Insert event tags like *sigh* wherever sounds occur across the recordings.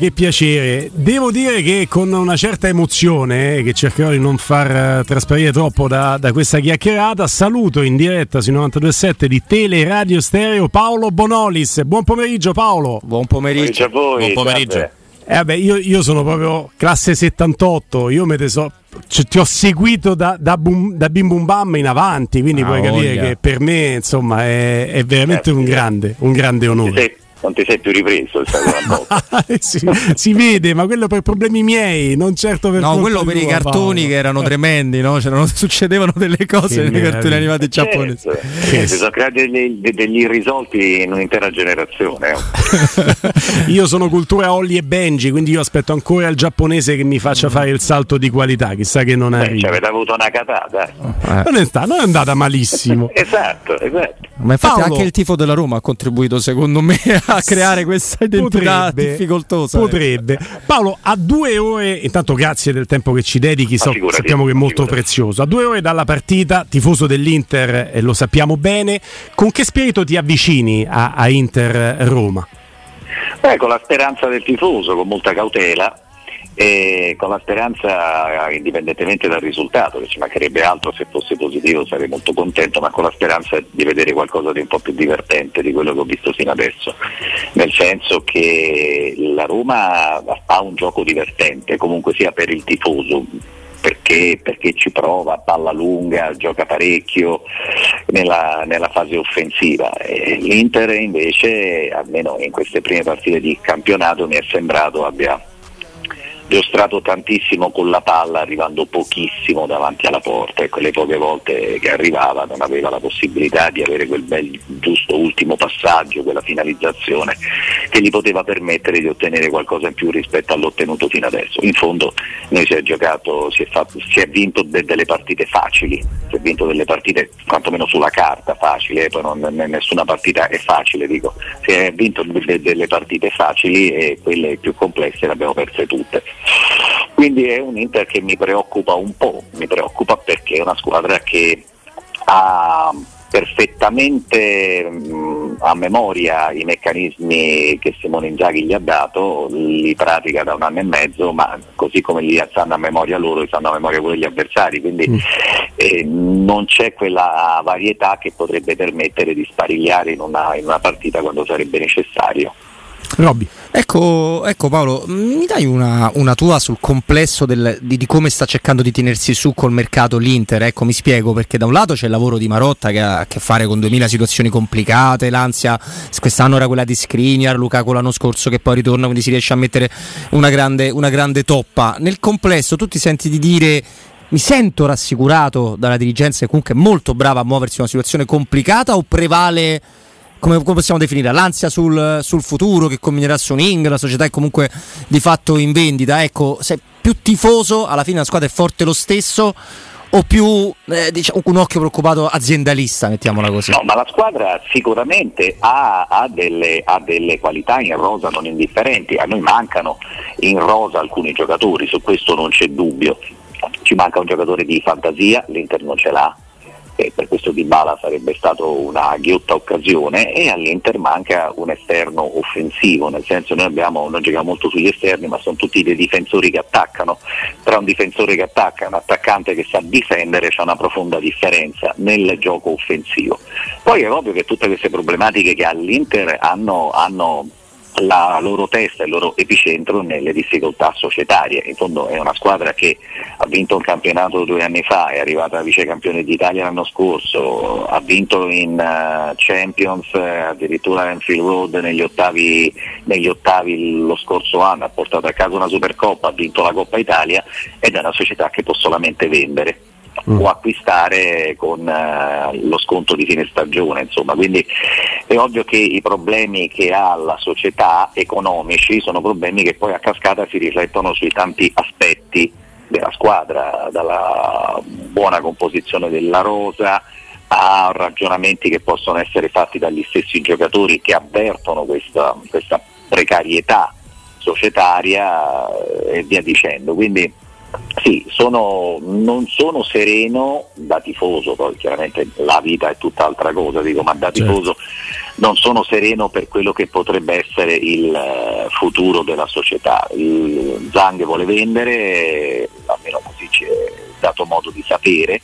Che piacere, devo dire che con una certa emozione, eh, che cercherò di non far eh, trasparire troppo da, da, questa chiacchierata, saluto in diretta sui 92.7 di Tele Radio Stereo Paolo Bonolis. Buon pomeriggio Paolo. Buon pomeriggio a voi. Buon pomeriggio. Eh, vabbè, io, io, sono proprio classe 78, io me te so, cioè, ti ho seguito da, da, boom, da, Bim Bum Bam in avanti, quindi ah, puoi capire voglia. che per me insomma è, è veramente eh, un grande, un grande onore. Sì non ti sei più ripreso il si, *laughs* si, vede, ma quello per problemi miei, non certo per No, quello per i cartoni Paolo. che erano tremendi, no? C'erano, *laughs* succedevano delle cose che nei cartoni animati certo. giapponesi. Certo. Si sono creati degli, degli, irrisolti in un'intera generazione. *laughs* io sono cultura Olli e Benji, quindi io aspetto ancora il giapponese che mi faccia fare il salto di qualità, chissà che non arriva. Cioè, avete avuto una catata. Eh. Non, è sta, non è andata malissimo. esatto, esatto. Ma infatti Paolo, anche il tifo della Roma ha contribuito secondo me *laughs* a creare questa identità potrebbe, difficoltosa. Potrebbe. Paolo, a due ore, intanto grazie del tempo che ci dedichi, so, sappiamo che è molto prezioso. A due ore dalla partita, tifoso dell'Inter, e lo sappiamo bene, con che spirito ti avvicini a, a Inter Roma? Beh, con la speranza del tifoso, con molta cautela e con la speranza, indipendentemente dal risultato, che ci mancherebbe altro se fosse positivo sarei molto contento, ma con la speranza di vedere qualcosa di un po' più divertente di quello che ho visto fino adesso, nel senso che la Roma ha un gioco divertente, comunque sia per il tifoso, perché, perché, ci prova, palla lunga, gioca parecchio nella, nella fase offensiva. E L'Inter invece, almeno in queste prime partite di campionato, mi è sembrato abbia giostrato tantissimo con la palla arrivando pochissimo davanti alla porta e quelle poche volte che arrivava non aveva la possibilità di avere quel bel giusto ultimo passaggio, quella finalizzazione che gli poteva permettere di ottenere qualcosa in più rispetto all'ottenuto fino adesso. In fondo noi si è giocato, si è, fatto, si è vinto de- delle partite facili, si è vinto delle partite quantomeno sulla carta facili, eh, poi non, nessuna partita è facile, dico, si è vinto de- delle partite facili e quelle più complesse le abbiamo perse tutte. Quindi è un Inter che mi preoccupa un po', mi preoccupa perché è una squadra che ha perfettamente mh, a memoria i meccanismi che Simone Inzaghi gli ha dato, li pratica da un anno e mezzo, ma così come li sanno a memoria loro, li sanno a memoria pure gli avversari, quindi mm. eh, non c'è quella varietà che potrebbe permettere di sparigliare in una, in una partita quando sarebbe necessario. Robby. Ecco, ecco, Paolo, mi dai una, una tua sul complesso del, di, di, come sta cercando di tenersi su col mercato l'Inter? Ecco, mi spiego perché da un lato c'è il lavoro di Marotta che ha a che fare con 2000 situazioni complicate, l'ansia quest'anno era quella di Skriniar, Lukaku l'anno scorso che poi ritorna, quindi si riesce a mettere una grande, una grande toppa. Nel complesso tu ti senti di dire mi sento rassicurato dalla dirigenza che comunque è molto brava a muoversi in una situazione complicata o prevale come, come possiamo definire, l'ansia sul, sul, futuro che combinerà Soning, la società è comunque di fatto in vendita, ecco, sei più tifoso, alla fine la squadra è forte lo stesso o più eh, diciamo, un occhio preoccupato aziendalista, mettiamola così? No, ma la squadra sicuramente ha, ha, delle, ha, delle, qualità in rosa non indifferenti, a noi mancano in rosa alcuni giocatori, su questo non c'è dubbio, ci manca un giocatore di fantasia, l'Inter non ce l'ha, e per questo Di Bala sarebbe stato una ghiotta occasione e all'Inter manca un esterno offensivo, nel senso noi abbiamo, non giochiamo molto sugli esterni ma sono tutti dei difensori che attaccano, tra un difensore che attacca e un attaccante che sa difendere c'è una profonda differenza nel gioco offensivo. Poi è ovvio che tutte queste problematiche che ha l'Inter hanno, hanno la loro testa, il loro epicentro nelle difficoltà societarie. In fondo è una squadra che ha vinto un campionato due anni fa, è arrivata vicecampione d'Italia l'anno scorso, ha vinto in uh, Champions uh, addirittura Enfield Road negli ottavi, negli ottavi, lo scorso anno, ha portato a casa una Supercoppa, ha vinto la Coppa Italia ed è una società che può solamente vendere mm. o acquistare con uh, lo sconto di fine stagione. Insomma. Quindi è ovvio che i problemi che ha la società economici sono problemi che poi a cascata si riflettono sui tanti aspetti della squadra, dalla buona composizione della rosa a ragionamenti che possono essere fatti dagli stessi giocatori che avvertono questa, questa precarietà societaria eh, e via dicendo. Quindi Sì, sono, non sono sereno da tifoso, poi chiaramente la vita è tutt'altra cosa, dico, ma da certo. tifoso non sono sereno per quello che potrebbe essere il uh, futuro della società. Il Zang vuole vendere, almeno così ci è dato modo di sapere,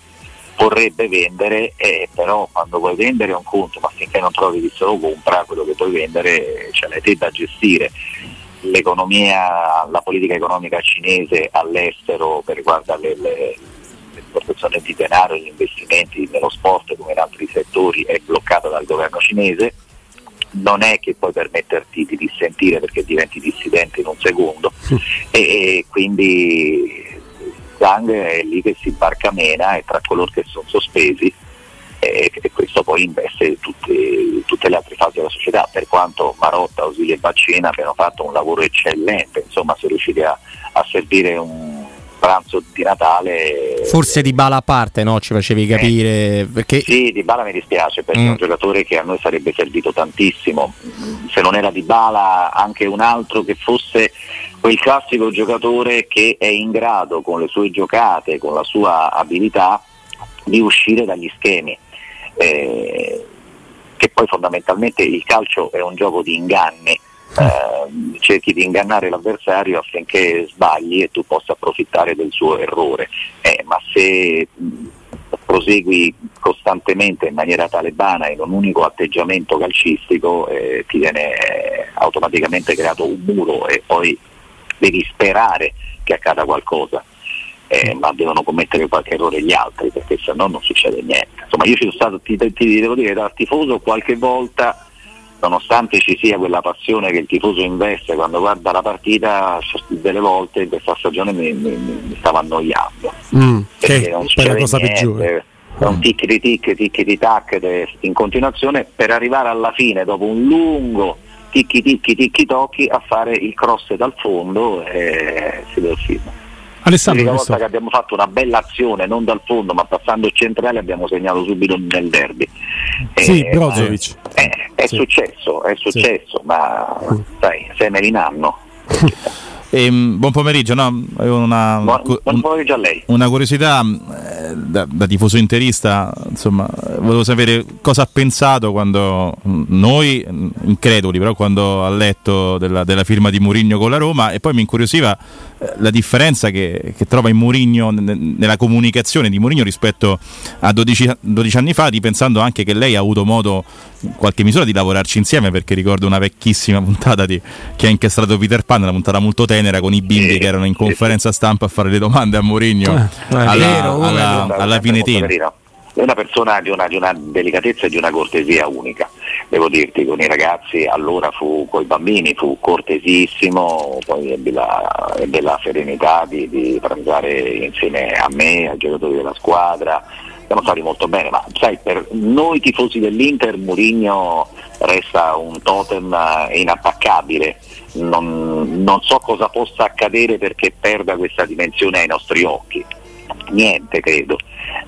vorrebbe vendere, eh, però quando vuoi vendere è un conto, ma finché non trovi chi se lo compra, quello che puoi vendere ce l'hai te da gestire l'economia, la politica economica cinese all'estero per riguardo le, le, l'esportazione di denaro e gli investimenti nello sport come in altri settori è bloccata dal governo cinese. Non è che puoi permetterti di dissentire perché diventi dissidente in un secondo e, e quindi Zhang è lì che si barcamena e tra coloro che sono sospesi poi investe tutte, tutte, le altre fasi della società, per quanto Marotta, Osili e Baccina abbiano fatto un lavoro eccellente, insomma sono riusciti a, a servire un pranzo di Natale. Forse di bala a parte, no? Ci facevi capire. Eh, perché... Sì, di bala mi dispiace perché mm. è un giocatore che a noi sarebbe servito tantissimo. Se non era di bala, anche un altro che fosse quel classico giocatore che è in grado con le sue giocate, con la sua abilità, di uscire dagli schemi eh, che poi fondamentalmente il calcio è un gioco di inganni, eh, cerchi di ingannare l'avversario affinché sbagli e tu possa approfittare del suo errore, eh, ma se prosegui costantemente in maniera talebana in un unico atteggiamento calcistico eh, ti viene automaticamente creato un muro e poi devi sperare che accada qualcosa eh, ma devono commettere qualche errore gli altri perché se no non succede niente. Insomma io ci sono stato, ti, ti devo dire, da tifoso qualche volta, nonostante ci sia quella passione che il tifoso investe quando guarda la partita, delle volte in questa stagione mi, mi, mi stava annoiando. Mm, perché non succede la cosa niente. peggiore è un tic di tic, tic di tac in continuazione per arrivare alla fine dopo un lungo ticchi ticchi ticchi tocchi a fare il cross dal fondo e si vede il film. Alessandro, L'unica volta che abbiamo fatto una bella azione, non dal fondo ma passando il centrale, abbiamo segnato subito nel derby. Sì, eh, Brozovic. Eh, è sì. successo, è successo, sì. ma sai, sei in anno. *laughs* Ehm, buon pomeriggio, no? Una, buon, buon pomeriggio a lei. Una curiosità eh, da, da, tifoso interista, insomma, volevo sapere cosa ha pensato quando noi, increduli, però quando ha letto della, della firma di Murigno con la Roma e poi mi incuriosiva eh, la differenza che, che trova in Murigno nella comunicazione di Murigno rispetto a 12, 12 anni fa, ripensando anche che lei ha avuto modo in qualche misura di lavorarci insieme perché ricordo una vecchissima *laughs* puntata di, che ha incastrato Peter Pan, una puntata molto tenera con i bimbi eh, che erano in conferenza stampa a fare le domande a Mourinho eh, alla, vero, alla, alla, alla Pinetina è una persona di una, di una, delicatezza e di una cortesia unica, devo dirti, con i ragazzi allora fu, con i bambini fu cortesissimo, poi ebbe la, ebbe la serenità di, di pranzare insieme a me, ai giocatori della squadra, siamo stati molto bene, ma sai, per noi tifosi dell'Inter Murigno resta un totem inattaccabile, non, non so cosa possa accadere perché perda questa dimensione ai nostri occhi, niente credo.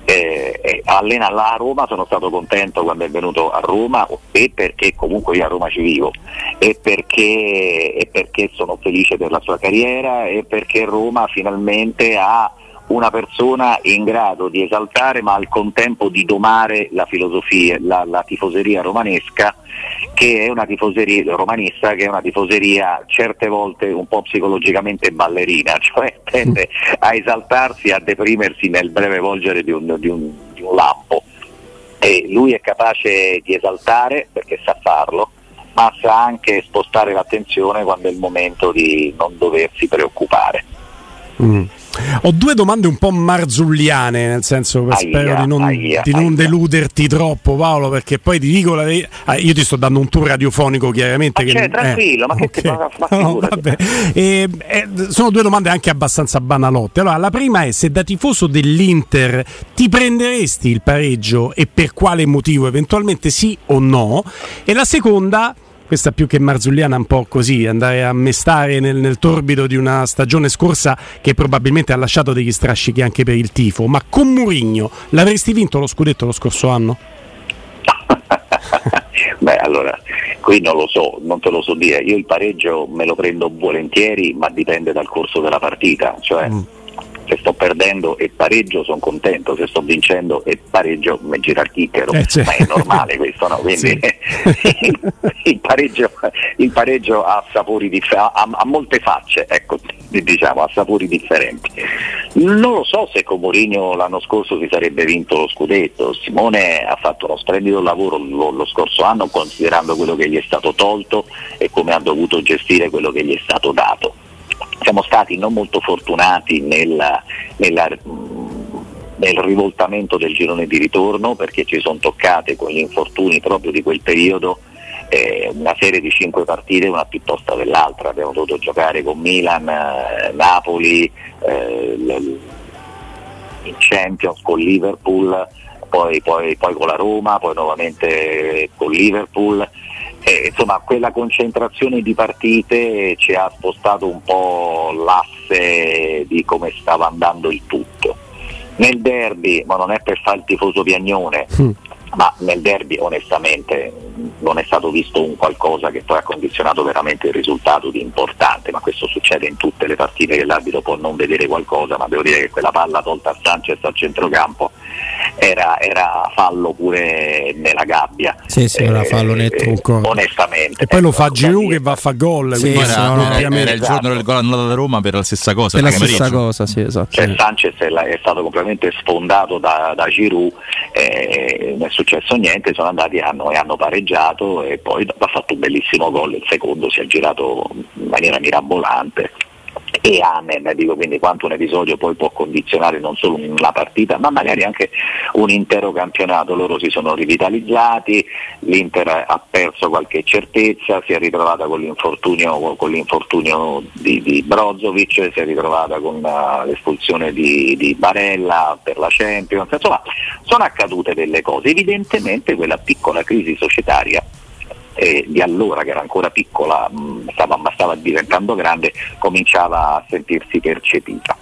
Eh, eh, allena là a Roma, sono stato contento quando è venuto a Roma e perché comunque io a Roma ci vivo e perché, e perché sono felice per la sua carriera e perché Roma finalmente ha una persona in grado di esaltare ma al contempo di domare la filosofia, la, la tifoseria romanesca che è una tifoseria romanista che è una tifoseria certe volte un po' psicologicamente ballerina, *laughs* cioè tende a esaltarsi, a deprimersi nel breve volgere di un, di un, di un lampo. E lui è capace di esaltare perché sa farlo, ma sa anche spostare l'attenzione quando è il momento di non doversi preoccupare. Mm. Ho due domande un po' marzulliane, nel senso aia, spero di non, aia, di non deluderti troppo, Paolo, perché poi ti dico la verità. Ah, io ti sto dando un tour radiofonico, chiaramente. Ma che, cioè, tranquillo, eh, ma che okay. ti fa, no, eh, eh, Sono due domande anche abbastanza banalotte. Allora, la prima è se da tifoso dell'Inter ti prenderesti il pareggio e per quale motivo, eventualmente sì o no? E la seconda questa più che marzulliana un po' così, andare a mestare nel, nel, torbido di una stagione scorsa che probabilmente ha lasciato degli strascichi anche per il tifo, ma con Murigno l'avresti vinto lo scudetto lo scorso anno? *laughs* Beh, allora, qui non lo so, non te lo so dire. Io il pareggio me lo prendo volentieri, ma dipende dal corso della partita. Cioè, mm. Perdendo e pareggio sono contento, se sto vincendo e pareggio mi gira il kicker, Eh, certo. ma è normale questo, no? *laughs* Quindi *laughs* il, pareggio, il pareggio ha sapori differenti, ha, ha molte facce, ecco, diciamo, ha sapori differenti. Non lo so se con Mourinho l'anno scorso si sarebbe vinto lo scudetto, Simone ha fatto uno splendido lavoro lo, lo scorso anno considerando quello che gli è stato tolto e come ha dovuto gestire quello che gli è stato dato. Siamo stati non molto fortunati nella, nella nel rivoltamento del girone di ritorno perché ci sono toccate con gli infortuni proprio di quel periodo eh, una serie di cinque partite una più tosta dell'altra, abbiamo dovuto giocare con Milan, eh, Napoli, eh, Champions con Liverpool, poi, poi, poi, con la Roma, poi nuovamente con Liverpool. Eh, insomma, quella concentrazione di partite ci ha spostato un po' l'asse di come stava andando il tutto. Nel derby, ma non è per fare il tifoso piagnone, mm. ma nel derby onestamente non è stato visto un qualcosa che poi ha condizionato veramente il risultato di importante, ma questo succede in tutte le partite che l'arbitro può non vedere qualcosa, ma devo dire che quella palla tolta a Sanchez al centrocampo era, era fallo pure nella gabbia. Sì, sì, era fallo netto. Eh, onestamente. E poi lo fa Giroud che va a fa gol. Sì, quindi era, no, era, era, il giorno del gol andato da Roma per la stessa cosa. Per la stessa cosa, sì, esatto. Cioè, Sanchez è stato completamente sfondato da, da Giroud, eh, non è successo niente, sono andati hanno, e hanno pareggiato e poi ha fatto un bellissimo gol, il secondo si è girato in maniera mirabolante e amen, dico quindi quanto un episodio poi può condizionare non solo una partita ma magari anche un intero campionato, loro si sono rivitalizzati, l'Inter ha perso qualche certezza, si è ritrovata con l'infortunio, con l'infortunio di, di, Brozovic, si è ritrovata con l'espulsione di, di, Barella per la Champions, insomma sono accadute delle cose, evidentemente quella piccola crisi societaria eh, di allora che era ancora piccola, mh, stava, ma stava diventando grande, cominciava a sentirsi percepita.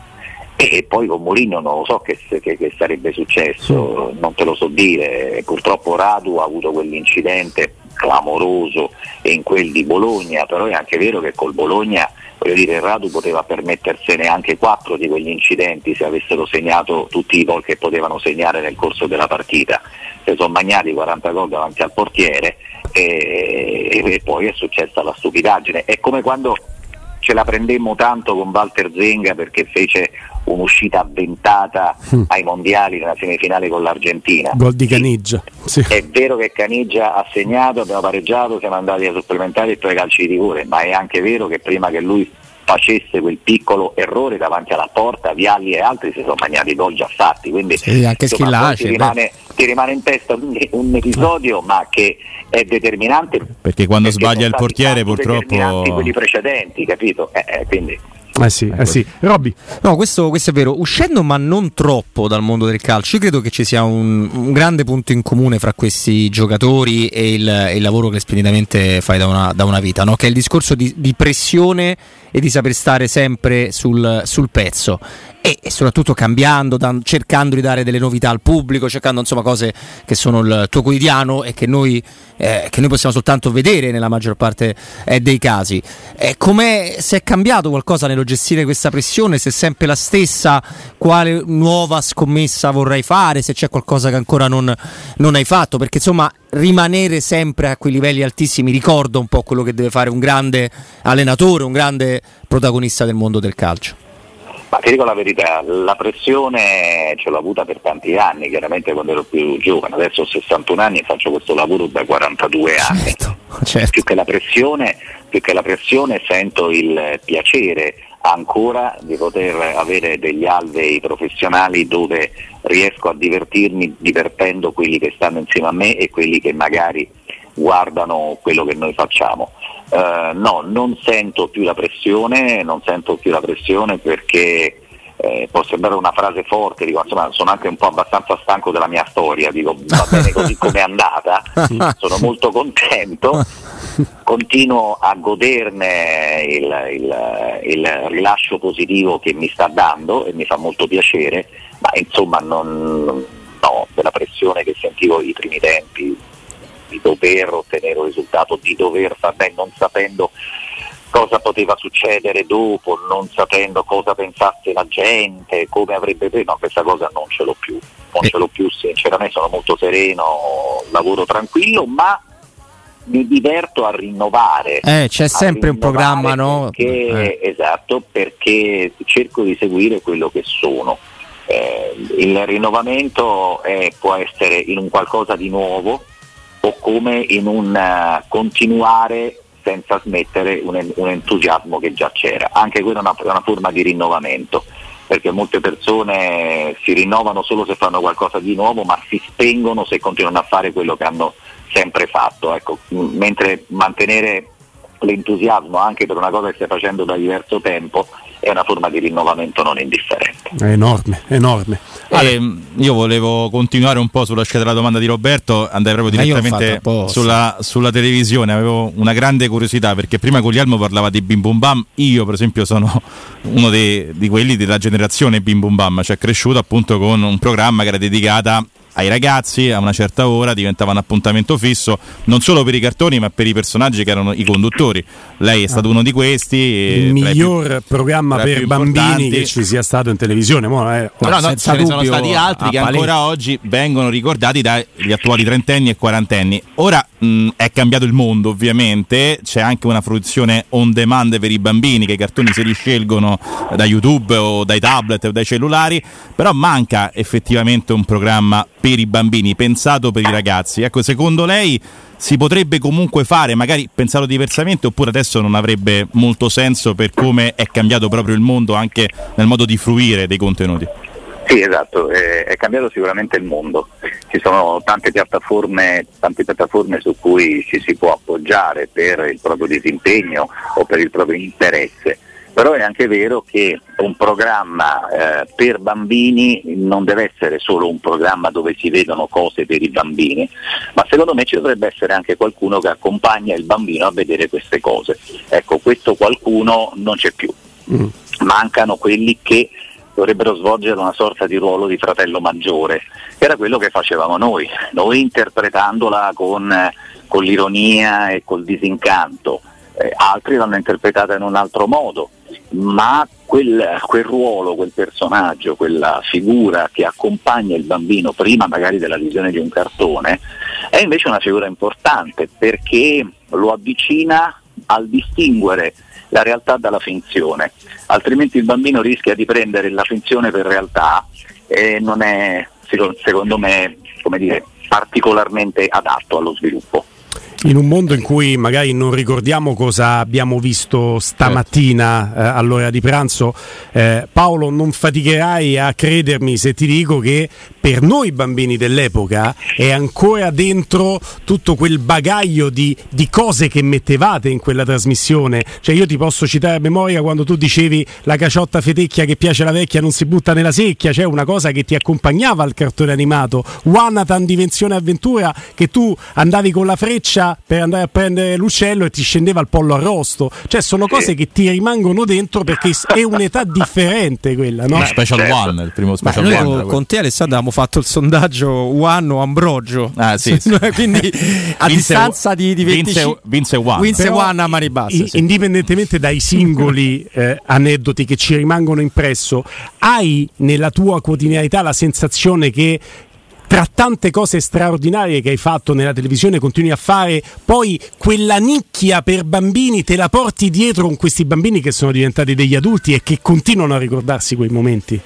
E poi con Mourinho non lo so che, che, che sarebbe successo, non te lo so dire, purtroppo Radu ha avuto quell'incidente clamoroso e in quel di Bologna, però è anche vero che col Bologna voglio dire, Radu poteva permettersene anche quattro di quegli incidenti se avessero segnato tutti i gol che potevano segnare nel corso della partita. Si sono magnati 40 gol davanti al portiere e, e poi è successa la stupidaggine. È come quando ce la prendemmo tanto con Walter Zenga perché fece un'uscita avventata mm. ai mondiali nella semifinale con l'Argentina. Gol di Caniggia. Sì. È vero che Caniggia ha segnato, abbiamo pareggiato, siamo andati ai supplementari e poi calci di rigore, ma è anche vero che prima che lui facesse quel piccolo errore davanti alla porta, Vialli e altri si sono bagnati i gol già fatti, quindi sì, anche insomma, rimane, ti, rimane, in testa un, un episodio ma che è determinante perché quando perché sbaglia il portiere purtroppo quelli precedenti, capito? Eh, eh, quindi eh sì, eh sì. Robby. No, questo, questo, è vero. Uscendo, ma non troppo dal mondo del calcio, io credo che ci sia un, un grande punto in comune fra questi giocatori e il, e il lavoro che splendidamente fai da una, da una vita, no? che è il discorso di, di, pressione e di saper stare sempre sul, sul pezzo e, e soprattutto cambiando, dan, cercando di dare delle novità al pubblico, cercando insomma cose che sono il tuo quotidiano e che noi, eh, che noi possiamo soltanto vedere nella maggior parte eh, dei casi. Eh, com'è, se è cambiato qualcosa nello gestire questa pressione, se è sempre la stessa, quale nuova scommessa vorrai fare, se c'è qualcosa che ancora non, non hai fatto, perché insomma rimanere sempre a quei livelli altissimi ricorda un po' quello che deve fare un grande allenatore, un grande protagonista del mondo del calcio. Ma ti dico la verità, la pressione ce l'ho avuta per tanti anni, chiaramente quando ero più giovane, adesso ho 61 anni e faccio questo lavoro da 42 anni. Certo, certo. Più, che pressione, più che la pressione sento il piacere ancora di poter avere degli alvei professionali dove riesco a divertirmi divertendo quelli che stanno insieme a me e quelli che magari guardano quello che noi facciamo. Uh, no, non sento più la pressione, non sento più la pressione perché eh, può sembrare una frase forte, dico, insomma, sono anche un po' abbastanza stanco della mia storia, dico va bene così *laughs* come è andata, sono molto contento, continuo a goderne il, il, il, rilascio positivo che mi sta dando e mi fa molto piacere, ma insomma non, no, della pressione che sentivo i primi tempi di dover ottenere un risultato, di dover far bene, non sapendo cosa poteva succedere dopo, non sapendo cosa pensasse la gente, come avrebbe preso, no, questa cosa non ce l'ho più, non ce l'ho più, sinceramente sono molto sereno, lavoro tranquillo, ma mi diverto a rinnovare. Eh, c'è sempre un programma, no? Perché, eh. Esatto, perché cerco di seguire quello che sono. Eh, il rinnovamento è, può essere in un qualcosa di nuovo o come in un uh, continuare senza smettere un, un, entusiasmo che già c'era. Anche quella è una, una forma di rinnovamento perché molte persone si rinnovano solo se fanno qualcosa di nuovo, ma si spengono se continuano a fare quello che hanno sempre fatto. Ecco, mentre mantenere l'entusiasmo anche per una cosa che stai facendo da diverso tempo è una forma di rinnovamento non indifferente. È enorme, enorme. Eh, io volevo continuare un po' sulla scelta della domanda di Roberto, andai proprio direttamente sulla, sulla, televisione, avevo una grande curiosità perché prima Guglielmo parlava di Bim Bum Bam, io per esempio sono uno dei, di quelli della generazione Bim Bum Bam, cioè cresciuto appunto con un programma che era dedicata ai ragazzi a una certa ora diventava un appuntamento fisso non solo per i cartoni ma per i personaggi che erano i conduttori lei è stato ah. uno di questi il miglior più, programma per bambini che ci sia stato in televisione Mo, eh, però no, ce ne sono stati altri che ancora oggi vengono ricordati dagli attuali trentenni e quarantenni ora mh, è cambiato il mondo ovviamente c'è anche una fruizione on demand per i bambini che i cartoni si riscelgono da youtube o dai tablet o dai cellulari però manca effettivamente un programma per i bambini, pensato per i ragazzi. Ecco, secondo lei si potrebbe comunque fare, magari pensato diversamente, oppure adesso non avrebbe molto senso per come è cambiato proprio il mondo anche nel modo di fruire dei contenuti? Sì, esatto, è, cambiato sicuramente il mondo. Ci sono tante piattaforme, tante piattaforme su cui ci si può appoggiare per il proprio disimpegno o per il proprio interesse però è anche vero che un programma eh, per bambini non deve essere solo un programma dove si vedono cose per i bambini, ma secondo me ci dovrebbe essere anche qualcuno che accompagna il bambino a vedere queste cose. Ecco, questo qualcuno non c'è più. Mm. Mancano quelli che dovrebbero svolgere una sorta di ruolo di fratello maggiore, che era quello che facevamo noi, noi interpretandola con, con l'ironia e col disincanto. Eh, altri l'hanno interpretata in un altro modo, ma quel, quel, ruolo, quel personaggio, quella figura che accompagna il bambino prima magari della visione di un cartone, è invece una figura importante perché lo avvicina al distinguere la realtà dalla finzione, altrimenti il bambino rischia di prendere la finzione per realtà e non è secondo me dire, particolarmente adatto allo sviluppo in un mondo in cui magari non ricordiamo cosa abbiamo visto stamattina eh, all'ora di pranzo, eh, Paolo non faticherai a credermi se ti dico che per noi bambini dell'epoca è ancora dentro tutto quel bagaglio di, di cose che mettevate in quella trasmissione. Cioè io ti posso citare a memoria quando tu dicevi la caciotta fetecchia che piace alla vecchia non si butta nella secchia, cioè una cosa che ti accompagnava al cartone animato. Wanatan Dimensione Avventura che tu andavi con la freccia per andare a prendere l'uccello e ti scendeva il pollo arrosto. Cioè, sono cose che ti rimangono dentro perché è un'età *laughs* differente quella, no? Beh, special certo. One, il primo special Beh, one. Con te, Alessandro, abbiamo fatto il sondaggio One o Ambrogio. Ah, sì. *laughs* sì. Quindi *laughs* a vinse, distanza di, di 20 vinse, vinse One. Vinse Però, One a mani basse. I, sì. Indipendentemente dai singoli eh, aneddoti che ci rimangono impresso, hai nella tua quotidianità la sensazione che tra tante cose straordinarie che hai fatto nella televisione, continui a fare, poi quella nicchia per bambini te la porti dietro con questi bambini che sono diventati degli adulti e che continuano a ricordarsi quei momenti?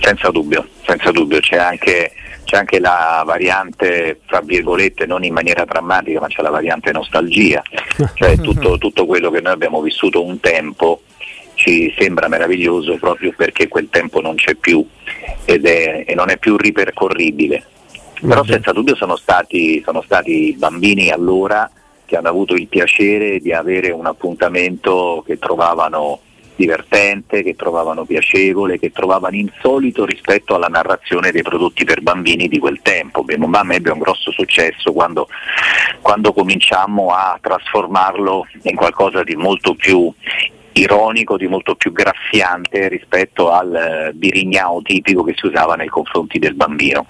Senza dubbio, senza dubbio, c'è anche, c'è anche la variante, fra virgolette, non in maniera drammatica, ma c'è la variante nostalgia, *laughs* cioè tutto, tutto quello che noi abbiamo vissuto un tempo ci sembra meraviglioso proprio perché quel tempo non c'è più ed è, e non è più ripercorribile però senza dubbio sono stati, sono stati bambini allora che hanno avuto il piacere di avere un appuntamento che trovavano divertente, che trovavano piacevole, che trovavano insolito rispetto alla narrazione dei prodotti per bambini di quel tempo. Beh, Mamma ebbe un grosso successo quando, quando cominciammo a trasformarlo in qualcosa di molto più ironico, di molto più graffiante rispetto al eh, birignao tipico che si usava nei confronti del bambino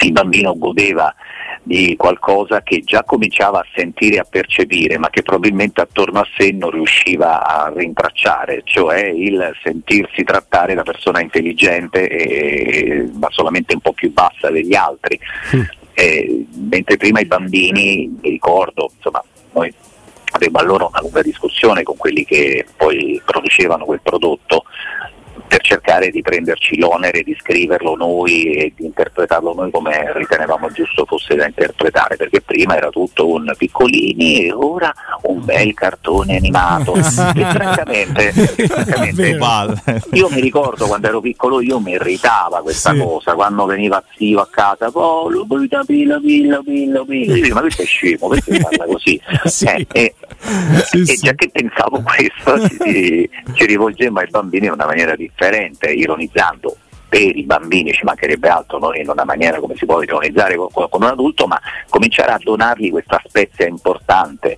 il bambino godeva di qualcosa che già cominciava a sentire e a percepire, ma che probabilmente attorno a sé non riusciva a rintracciare, cioè il sentirsi trattare da persona intelligente e, ma solamente un po' più bassa degli altri. Mm. Eh, mentre prima i bambini, mi ricordo, insomma, noi avevamo allora una lunga discussione con quelli che poi producevano quel prodotto per cercare di prenderci l'onere di scriverlo noi e di interpretarlo noi come ritenevamo giusto fosse da interpretare, perché prima era tutto un piccolini e ora un bel cartone animato. *laughs* e francamente, *laughs* francamente io mi ricordo quando ero piccolo io mi irritava questa sì. cosa, quando veniva zio a casa, Paolo, pilla, pilla, pilla, pilla, pilla, ma questo è scemo, perché parla così? *laughs* Sì. Eh, e, sì, e già che pensavo questo ci, ci rivolgemmo ai bambini in una maniera differente differente, ironizzando per i bambini, ci mancherebbe altro, non in una maniera come si può ironizzare con, con un adulto, ma cominciare a donargli questa spezia importante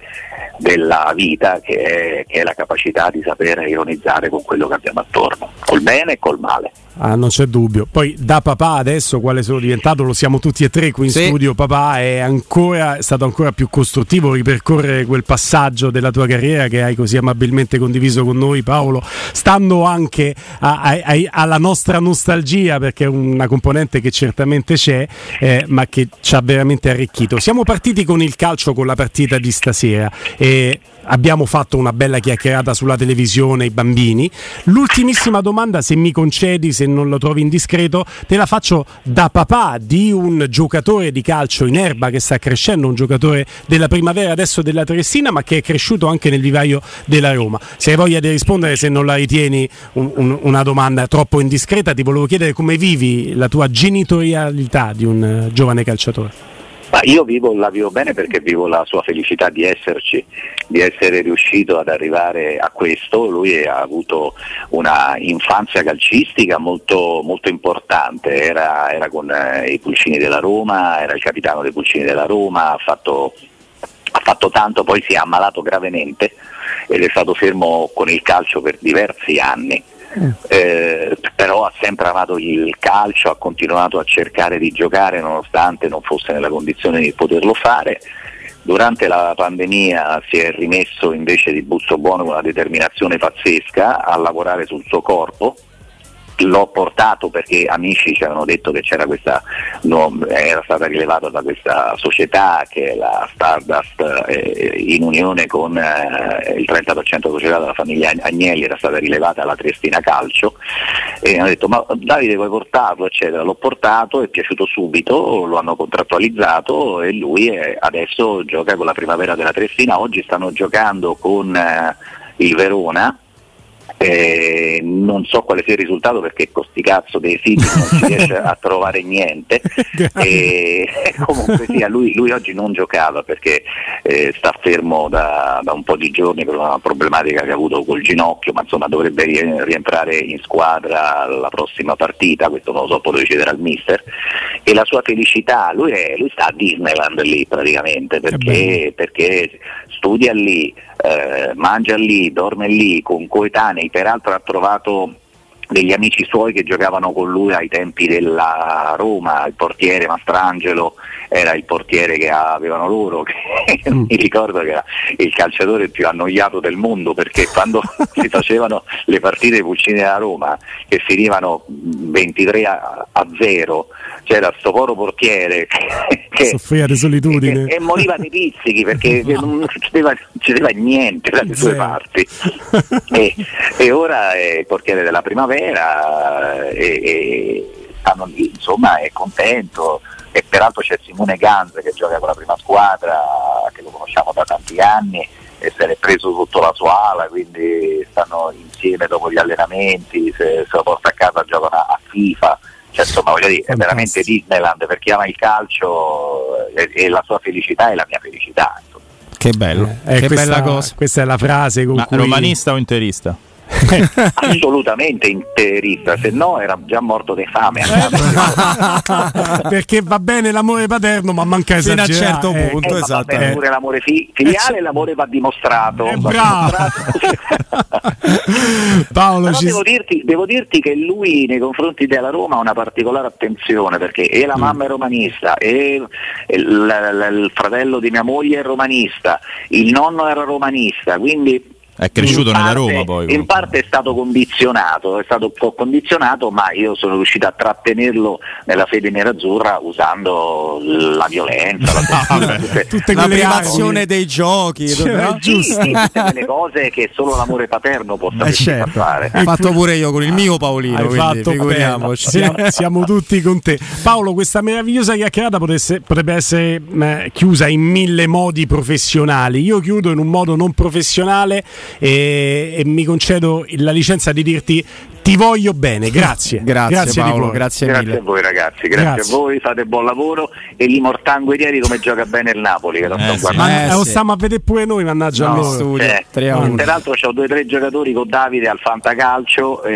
della vita che è, che è la capacità di saper ironizzare con quello che abbiamo attorno, col bene e col male. Ah, non c'è dubbio. Poi da papà adesso quale sono diventato, lo siamo tutti e tre qui in sì. studio, papà è, ancora, è stato ancora più costruttivo ripercorrere quel passaggio della tua carriera che hai così amabilmente condiviso con noi Paolo, stando anche a, a, a, alla nostra nostalgia perché è una componente che certamente c'è eh, ma che ci ha veramente arricchito. Siamo partiti con il calcio con la partita di stasera e abbiamo fatto una bella chiacchierata sulla televisione, i bambini. L'ultimissima domanda, se mi concedi, se non lo trovi indiscreto, te la faccio da papà di un giocatore di calcio in erba che sta crescendo, un giocatore della primavera adesso della Trestina, ma che è cresciuto anche nel vivaio della Roma. Se hai voglia di rispondere, se non la ritieni un, un, una domanda troppo indiscreta, ti volevo chiedere come vivi la tua genitorialità di un uh, giovane calciatore. Ma io vivo, la vivo bene perché vivo la sua felicità di esserci, di essere riuscito ad arrivare a questo. Lui ha avuto una infanzia calcistica molto, molto importante, era, era con eh, i Pulcini della Roma, era il capitano dei Pulcini della Roma, ha fatto, ha fatto tanto, poi si è ammalato gravemente ed è stato fermo con il calcio per diversi anni eh, però ha sempre amato il calcio, ha continuato a cercare di giocare nonostante non fosse nella condizione di poterlo fare. Durante la pandemia si è rimesso invece di busto buono con una determinazione pazzesca a lavorare sul suo corpo, l'ho portato perché amici ci avevano detto che c'era questa, no, era stata rilevata da questa società che è la Stardust eh, in unione con eh, il 30% della società della famiglia Agnelli era stata rilevata alla Triestina Calcio e hanno detto ma Davide vuoi portarlo? eccetera, l'ho portato, è piaciuto subito, lo hanno contrattualizzato e lui è, adesso gioca con la primavera della Triestina, oggi stanno giocando con eh, il Verona eh, non so quale sia il risultato perché con sti cazzo dei siti non si riesce a trovare niente. *laughs* E, *laughs* comunque sia lui, lui, oggi non giocava perché eh, sta fermo da, da, un po' di giorni per una problematica che ha avuto col ginocchio ma insomma dovrebbe rientrare in squadra la prossima partita questo non lo so poi lo deciderà il mister. E la sua felicità lui, è, lui sta a Disneyland lì praticamente perché, perché studia lì eh, mangia lì, dorme lì con coetanei, peraltro ha trovato degli amici suoi che giocavano con lui ai tempi della Roma, il portiere Mastrangelo era il portiere che avevano loro, *laughs* che mm. mi ricordo che era il calciatore più annoiato del mondo perché quando *laughs* si facevano le partite Pulcini della Roma che finivano 23 a, a 0 c'era sto poro portiere che soffriva di solitudine. e, e moriva di pizzichi perché *laughs* non succedeva, niente dalle sue parti. E, e, ora è il portiere della primavera e, e stanno lì, insomma è contento e peraltro c'è Simone Ganz che gioca con la prima squadra che lo conosciamo da tanti anni e se l'è preso sotto la sua ala quindi stanno insieme dopo gli allenamenti se, se lo porta a casa giocano a, a FIFA cioè, insomma, voglio dire, è veramente Disneyland per chi ama il calcio e, e la sua felicità è la mia felicità. Insomma. Che bello, eh, che questa, bella cosa. Questa è la frase con Ma cui... romanista o interista? *laughs* assolutamente interista, se no era già morto di fame. *laughs* Perché va bene l'amore paterno, ma manca Fino a un certo eh. punto. Eh, ma va esatto, bene eh. pure l'amore fi- filiale, l'amore va dimostrato. Eh, Va dimostrato. *laughs* Paolo ci devo dirti, devo dirti che lui nei confronti della Roma ha una particolare attenzione perché e Mm. la mamma è romanista, e il, il- il fratello di mia moglie è romanista, il nonno era romanista, quindi È cresciuto in nella parte- Roma poi. In comunque. parte è stato condizionato, è stato un po' condizionato, ma io sono riuscito a trattenerlo nella fede nerazzurra usando la violenza, la *laughs* tortura, tutte, tutte La privazione dei giochi. Cioè, no? sì, giusto. sì, tutte quelle cose che solo l'amore paterno può Eh, certo. fare. Ho fatto pure io con il mio Paolino, Hai quindi fatto figuriamoci. Siamo, siamo tutti con te. Paolo, questa meravigliosa chiacchierata potesse- potrebbe essere eh, chiusa in mille modi professionali. Io chiudo in un modo non professionale e, e mi concedo la licenza di dirti ti voglio bene. Grazie. *laughs* Grazie, di Paolo, grazie, Grazie mille. a voi ragazzi, grazie, Grazie. a voi, fate buon lavoro e li mortanguerieri come gioca bene il Napoli che lo Eh, sto sì. guardando. Ma Eh, lo sì. stiamo a vedere pure noi, mannaggia No, a studio, Eh, 3 a 1. Peraltro ho due o tre giocatori con Davide al Fantacalcio eh,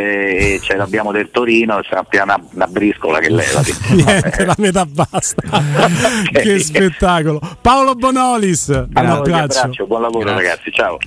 e ce l'abbiamo del Torino, c'è una, una briscola che leva. *laughs* Niente, la metà basta. *laughs* che spettacolo. Paolo Bonolis, un Allora, vi abbraccio. abbraccio, buon lavoro Grazie. ragazzi, ciao.